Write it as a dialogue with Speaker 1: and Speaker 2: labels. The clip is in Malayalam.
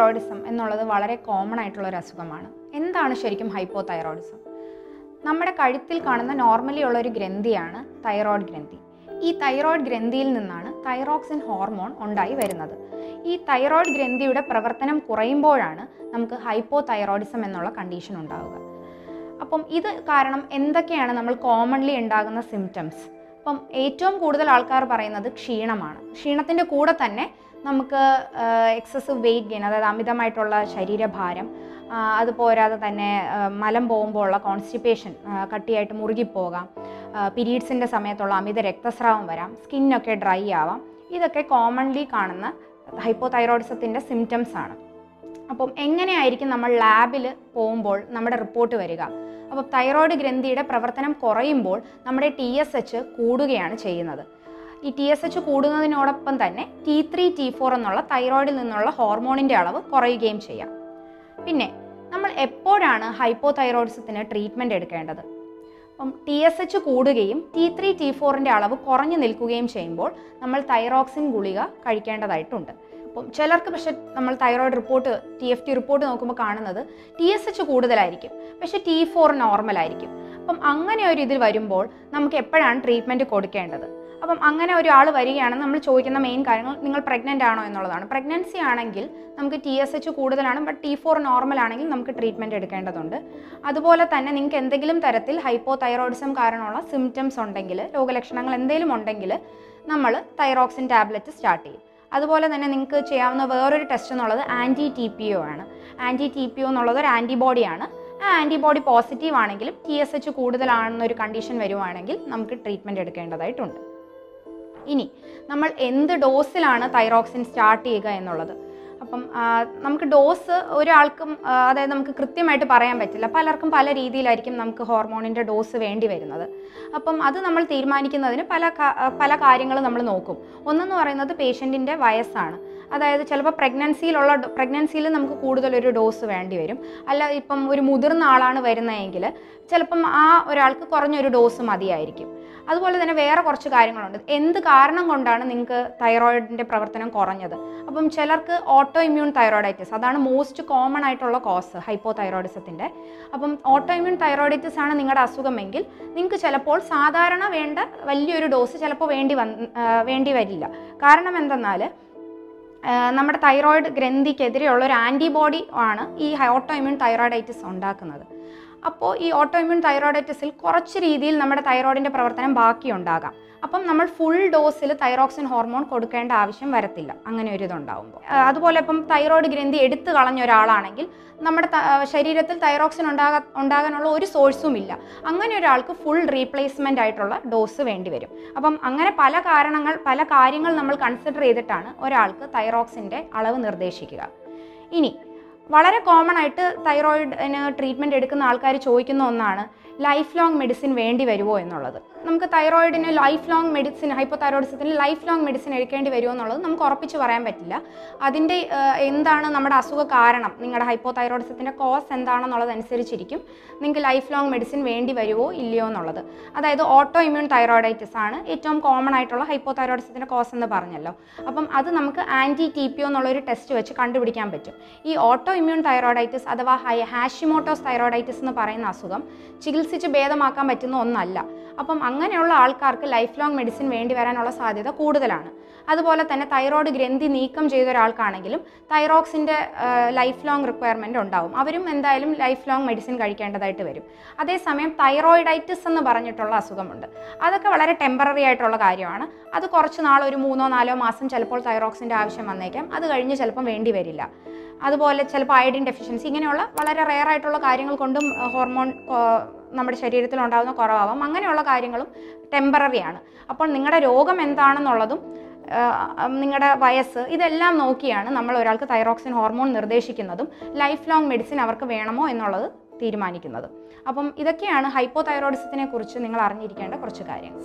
Speaker 1: തൈറോയിഡിസം എന്നുള്ളത് വളരെ കോമൺ ആയിട്ടുള്ള ഒരു അസുഖമാണ്. എന്താണ് ശരിക്കും ഹൈപ്പോ തൈറോയിഡിസം നമ്മുടെ കഴുത്തിൽ കാണുന്ന നോർമലി ഉള്ള ഒരു ഗ്രന്ഥിയാണ് തൈറോയ്ഡ് ഗ്രന്ഥി. ഈ തൈറോയ്ഡ് ഗ്രന്ഥിയിൽ നിന്നാണ് തൈറോക്സിൻ ഹോർമോൺ ഉണ്ടായി വരുന്നത്. ഈ തൈറോയ്ഡ് ഗ്രന്ഥിയുടെ പ്രവർത്തനം കുറയുമ്പോഴാണ് നമുക്ക് ഹൈപ്പോ തൈറോയിഡിസം എന്നുള്ള കണ്ടീഷൻ ഉണ്ടാവുക. അപ്പം ഇത് കാരണം എന്തൊക്കെയാണ് നമ്മൾ കോമൺലി ഉണ്ടാകുന്ന സിംറ്റംസ് അപ്പം ഏറ്റവും കൂടുതൽ ആൾക്കാർ പറയുന്നത് ക്ഷീണമാണ്. ക്ഷീണത്തിന്റെ കൂടെ തന്നെ നമുക്ക് എക്സസീവ് വെയിറ്റ് ഗെയിൻ അതായത് അമിതമായിട്ടുള്ള ശരീരഭാരം അത് പോരാതെ തന്നെ മലം പോകുമ്പോൾ ഉള്ള കോൺസ്റ്റിപ്പേഷൻ കട്ടിയായിട്ട് മുറുകിപ്പോകാം. പീരീഡ്സിന്റെ സമയത്തുള്ള അമിത രക്തസ്രാവം വരാം. സ്കിന്നൊക്കെ ഡ്രൈ ആവാം. ഇതൊക്കെ കോമൺലി കാണുന്ന ഹൈപ്പോതൈറോയിഡിസത്തിന്റെ സിംറ്റംസ് ആണ്. അപ്പം എങ്ങനെയായിരിക്കും നമ്മൾ ലാബിൽ പോകുമ്പോൾ നമ്മുടെ റിപ്പോർട്ട് വരിക? അപ്പോൾ തൈറോയ്ഡ് ഗ്രന്ഥിയുടെ പ്രവർത്തനം കുറയുമ്പോൾ നമ്മുടെ ടി എസ് എച്ച് കൂടുകയാണ് ചെയ്യുന്നത്. ഈ ടി എസ് എച്ച് കൂടുന്നതിനോടൊപ്പം തന്നെ ടി ത്രീ ടി ഫോർ എന്നുള്ള തൈറോയിഡിൽ നിന്നുള്ള ഹോർമോണിന്റെ അളവ് കുറയുകയും ചെയ്യാം. പിന്നെ നമ്മൾ എപ്പോഴാണ് ഹൈപ്പോ തൈറോയിഡിസത്തിന് ട്രീറ്റ്മെന്റ് എടുക്കേണ്ടത്? അപ്പം ടി എസ് എച്ച് കൂടുകയും ടി ത്രീ ടി ഫോറിന്റെ അളവ് കുറഞ്ഞു നിൽക്കുകയും ചെയ്യുമ്പോൾ നമ്മൾ തൈറോക്സിൻ ഗുളിക കഴിക്കേണ്ടതായിട്ടുണ്ട്. അപ്പം ചിലർക്ക് പക്ഷെ നമ്മൾ thyroid report T F T report നോക്കുമ്പോൾ കാണുന്നത് ടി എസ് എച്ച് കൂടുതലായിരിക്കും പക്ഷെ ടി ഫോർ നോർമലായിരിക്കും അപ്പം അങ്ങനെ ഒരു ഇതിൽ വരുമ്പോൾ നമുക്ക് എപ്പോഴാണ് ട്രീറ്റ്മെന്റ് കൊടുക്കേണ്ടത്? അപ്പം അങ്ങനെ ഒരാൾ വരികയാണെന്ന് നമ്മൾ ചോദിക്കുന്ന മെയിൻ കാര്യങ്ങൾ നിങ്ങൾ പ്രഗ്നന്റ് ആണോ? എന്നുള്ളതാണ്. പ്രഗ്നൻസി ആണെങ്കിൽ നമുക്ക് ടി എസ് എച്ച് കൂടുതലാണ് ബട്ട് ടി ഫോർ നോർമൽ ആണെങ്കിൽ നമുക്ക് ട്രീറ്റ്മെന്റ് എടുക്കേണ്ടതുണ്ട്. അതുപോലെ തന്നെ നിങ്ങൾക്ക് എന്തെങ്കിലും തരത്തിൽ ഹൈപ്പോ തൈറോയിഡിസം കാരണമുള്ള സിംറ്റംസ് ഉണ്ടെങ്കിൽ രോഗലക്ഷണങ്ങൾ എന്തെങ്കിലും ഉണ്ടെങ്കിൽ നമ്മൾ തൈറോക്സിൻ ടാബ്ലറ്റ് സ്റ്റാർട്ട് ചെയ്യും. അതുപോലെ തന്നെ നിങ്ങൾക്ക് ചെയ്യാവുന്ന വേറൊരു ടെസ്റ്റ് എന്നുള്ളത് ആന്റി ടി പി ഒ ആണ്. ആന്റി ടി പി ഒ എന്നുള്ളത് ഒരു ആന്റിബോഡിയാണ് ആ ആന്റിബോഡി പോസിറ്റീവ് ആണെങ്കിലും ടി എസ് എച്ച് കൂടുതലാണെന്നൊരു കണ്ടീഷൻ വരുവാണെങ്കിൽ നമുക്ക് ട്രീറ്റ്മെന്റ് എടുക്കേണ്ടതായിട്ടുണ്ട്. ഇനി നമ്മൾ എന്ത് ഡോസിലാണ് തൈറോക്സിൻ സ്റ്റാർട്ട് ചെയ്യുക എന്നുള്ളത്. അപ്പം നമുക്ക് ഡോസ് ഒരാൾക്കും അതായത് നമുക്ക് കൃത്യമായിട്ട് പറയാൻ പറ്റില്ല. പലർക്കും പല രീതിയിലായിരിക്കും നമുക്ക് ഹോർമോണിന്റെ ഡോസ് വേണ്ടി വരുന്നത്. അപ്പം അത് നമ്മൾ തീരുമാനിക്കുന്നതിന് പല പല കാര്യങ്ങൾ നമ്മൾ നോക്കും. ഒന്നെന്ന് പറയുന്നത് പേഷ്യന്റിന്റെ വയസ്സാണ്. അതായത് ചിലപ്പോൾ പ്രഗ്നൻസിയിലുള്ള പ്രഗ്നൻസിയിൽ നമുക്ക് ഒരു ഡോസ് വേണ്ടി വരും. അല്ല ഇപ്പം ഒരു മുതിർന്ന ആളാണ് വരുന്നതെങ്കിൽ ചിലപ്പം ആ ഒരാൾക്ക് കുറഞ്ഞൊരു ഡോസ് മതിയായിരിക്കും. അതുപോലെ തന്നെ വേറെ കുറച്ച് കാര്യങ്ങളുണ്ട്. എന്ത് കാരണം കൊണ്ടാണ് നിങ്ങൾക്ക് തൈറോയിഡിന്റെ പ്രവർത്തനം കുറഞ്ഞത്? അപ്പം ചിലർക്ക് ഓട്ടോ ഇമ്മ്യൂൺ തൈറോയിഡൈറ്റിസ് അതാണ് മോസ്റ്റ് കോമൺ ആയിട്ടുള്ള കോസ് ഹൈപ്പോ തൈറോയിഡിസത്തിന്റെ അപ്പം ഓട്ടോ ഇമ്മ്യൂൺ തൈറോയിഡൈറ്റിസ് ആണ് നിങ്ങളുടെ അസുഖമെങ്കിൽ നിങ്ങൾക്ക് ചിലപ്പോൾ സാധാരണ വേണ്ട വലിയൊരു ഡോസ് ചിലപ്പോൾ വേണ്ടി വന്ന് വേണ്ടി വരില്ല. കാരണം എന്തെന്നാൽ നമ്മുടെ തൈറോയിഡ് ഗ്രന്ഥിക്കെതിരെയുള്ള ഒരു ആന്റിബോഡി ആണ് ഈ ഓട്ടോ ഇമ്യൂൺ തൈറോയിഡൈറ്റിസ് ഉണ്ടാക്കുന്നത്. അപ്പോൾ ഈ ഓട്ടോഇമ്യൂൺ തൈറോയിഡൈറ്റിസിൽ കുറച്ച് രീതിയിൽ നമ്മുടെ തൈറോയിഡിന്റെ പ്രവർത്തനം ബാക്കിയുണ്ടാകാം. അപ്പം നമ്മൾ ഫുൾ ഡോസിൽ തൈറോക്സിൻ ഹോർമോൺ കൊടുക്കേണ്ട ആവശ്യം വരത്തില്ല. അങ്ങനെ ഒരു ഇതുണ്ടാകുമ്പോൾ അതുപോലെ ഇപ്പം തൈറോയിഡ് ഗ്രന്ഥി എടുത്തു കളഞ്ഞ ഒരാളാണെങ്കിൽ നമ്മുടെ ശരീരത്തിൽ തൈറോക്സിൻ ഉണ്ടാകാ ഉണ്ടാകാനുള്ള ഒരു സോഴ്സും ഇല്ല. അങ്ങനെ ഒരാൾക്ക് ഫുൾ റീപ്ലേസ്മെന്റ് ആയിട്ടുള്ള ഡോസ് വേണ്ടി വരും. അപ്പം അങ്ങനെ പല കാരണങ്ങൾ പല കാര്യങ്ങൾ നമ്മൾ കൺസിഡർ ചെയ്തിട്ടാണ് ഒരാൾക്ക് തൈറോക്സിന്റെ അളവ് നിർദ്ദേശിക്കുക. ഇനി വളരെ കോമൺ ആയിട്ട് തൈറോയിഡിന് ട്രീറ്റ്മെന്റ് എടുക്കുന്ന ആൾക്കാർ ചോദിക്കുന്ന ഒന്നാണ്. ലൈഫ് ലോങ് മെഡിസിൻ വേണ്ടി വരുമോ എന്നുള്ളത്. നമുക്ക് തൈറോയിഡിന് ലൈഫ് ലോങ് മെഡിസിൻ ഹൈപ്പോ തൈറോയിഡിസത്തിന് ലൈഫ് ലോങ് മെഡിസിൻ എടുക്കേണ്ടി വരുമോ എന്നുള്ളത് നമുക്ക് ഉറപ്പിച്ച് പറയാൻ പറ്റില്ല. അതിന്റെ എന്താണ് നമ്മുടെ അസുഖ കാരണം? നിങ്ങളുടെ ഹൈപ്പോ തൈറോയിഡിസത്തിന്റെ കോസ് എന്താണെന്നുള്ളതനുസരിച്ചിരിക്കും നിങ്ങൾക്ക് ലൈഫ് ലോങ് മെഡിസിൻ വേണ്ടി വരുമോ ഇല്ലയോ എന്നുള്ളത്. അതായത് ഓട്ടോ ഇമ്മ്യൂൺ തൈറോയിഡൈറ്റിസ് ആണ് ഏറ്റവും കോമൺ ആയിട്ടുള്ള ഹൈപ്പോ തൈറോയിഡിസത്തിന്റെ കോസ് എന്ന് പറഞ്ഞല്ലോ. അപ്പം അത് നമുക്ക് ആന്റി ടി പി ഒ എന്നുള്ളൊരു ടെസ്റ്റ് വെച്ച് കണ്ടുപിടിക്കാൻ പറ്റും. ഈ ഓട്ടോ ഇമ്മ്യൂൺ തൈറോയിഡൈറ്റിസ് അഥവാ ഹാഷിമോട്ടോസ് തൈറോയിഡൈറ്റിസ് എന്ന് പറയുന്ന അസുഖം ചികിത്സിച്ച് ഭേദമാക്കാൻ പറ്റുന്ന ഒന്നല്ല. അപ്പം അങ്ങനെയുള്ള ആൾക്കാർക്ക് ലൈഫ് ലോങ് മെഡിസിൻ വേണ്ടി വരാനുള്ള സാധ്യത കൂടുതലാണ്. അതുപോലെ തന്നെ തൈറോയ്ഡ് ഗ്രന്ഥി നീക്കം ചെയ്ത ഒരാൾക്കാണെങ്കിലും തൈറോക്സിന്റെ ലൈഫ് ലോങ് റിക്വയർമെന്റ് ഉണ്ടാവും. അവരും എന്തായാലും ലൈഫ് ലോങ് മെഡിസിൻ കഴിക്കേണ്ടതായിട്ട് വരും. അതേസമയം തൈറോയിഡൈറ്റിസ് എന്ന് പറഞ്ഞിട്ടുള്ള അസുഖമുണ്ട്. അതൊക്കെ വളരെ ടെമ്പററി ആയിട്ടുള്ള കാര്യമാണ്. അത് കുറച്ച് നാൾ ഒരു മൂന്നോ നാലോ മാസം ചിലപ്പോൾ തൈറോക്സിന്റെ ആവശ്യം വന്നേക്കാം. അത് കഴിഞ്ഞ് ചിലപ്പം വേണ്ടി വരില്ല. അതുപോലെ ചിലപ്പോൾ അയഡിൻ ഡെഫിഷ്യൻസി ഇങ്ങനെയുള്ള വളരെ റെയർ ആയിട്ടുള്ള കാര്യങ്ങൾ കൊണ്ടും ഹോർമോൺ നമ്മുടെ ശരീരത്തിൽ ഉണ്ടാകുന്ന കുറവാവാം. അങ്ങനെയുള്ള കാര്യങ്ങളും ടെമ്പററി ആണ്. അപ്പോൾ നിങ്ങളുടെ രോഗം എന്താണെന്നുള്ളതും നിങ്ങളുടെ വയസ്സ് ഇതെല്ലാം നോക്കിയാണ് നമ്മൾ ഒരാൾക്ക് തൈറോക്സിൻ ഹോർമോൺ നിർദ്ദേശിക്കുന്നതും ലൈഫ് ലോങ് മെഡിസിൻ അവർക്ക് വേണമോ എന്നുള്ളത് തീരുമാനിക്കുന്നത്. അപ്പം ഇതൊക്കെയാണ് ഹൈപ്പോ തൈറോയിഡിസത്തിനെ കുറിച്ച് നിങ്ങൾ അറിഞ്ഞിരിക്കേണ്ട കുറച്ച് കാര്യങ്ങൾ.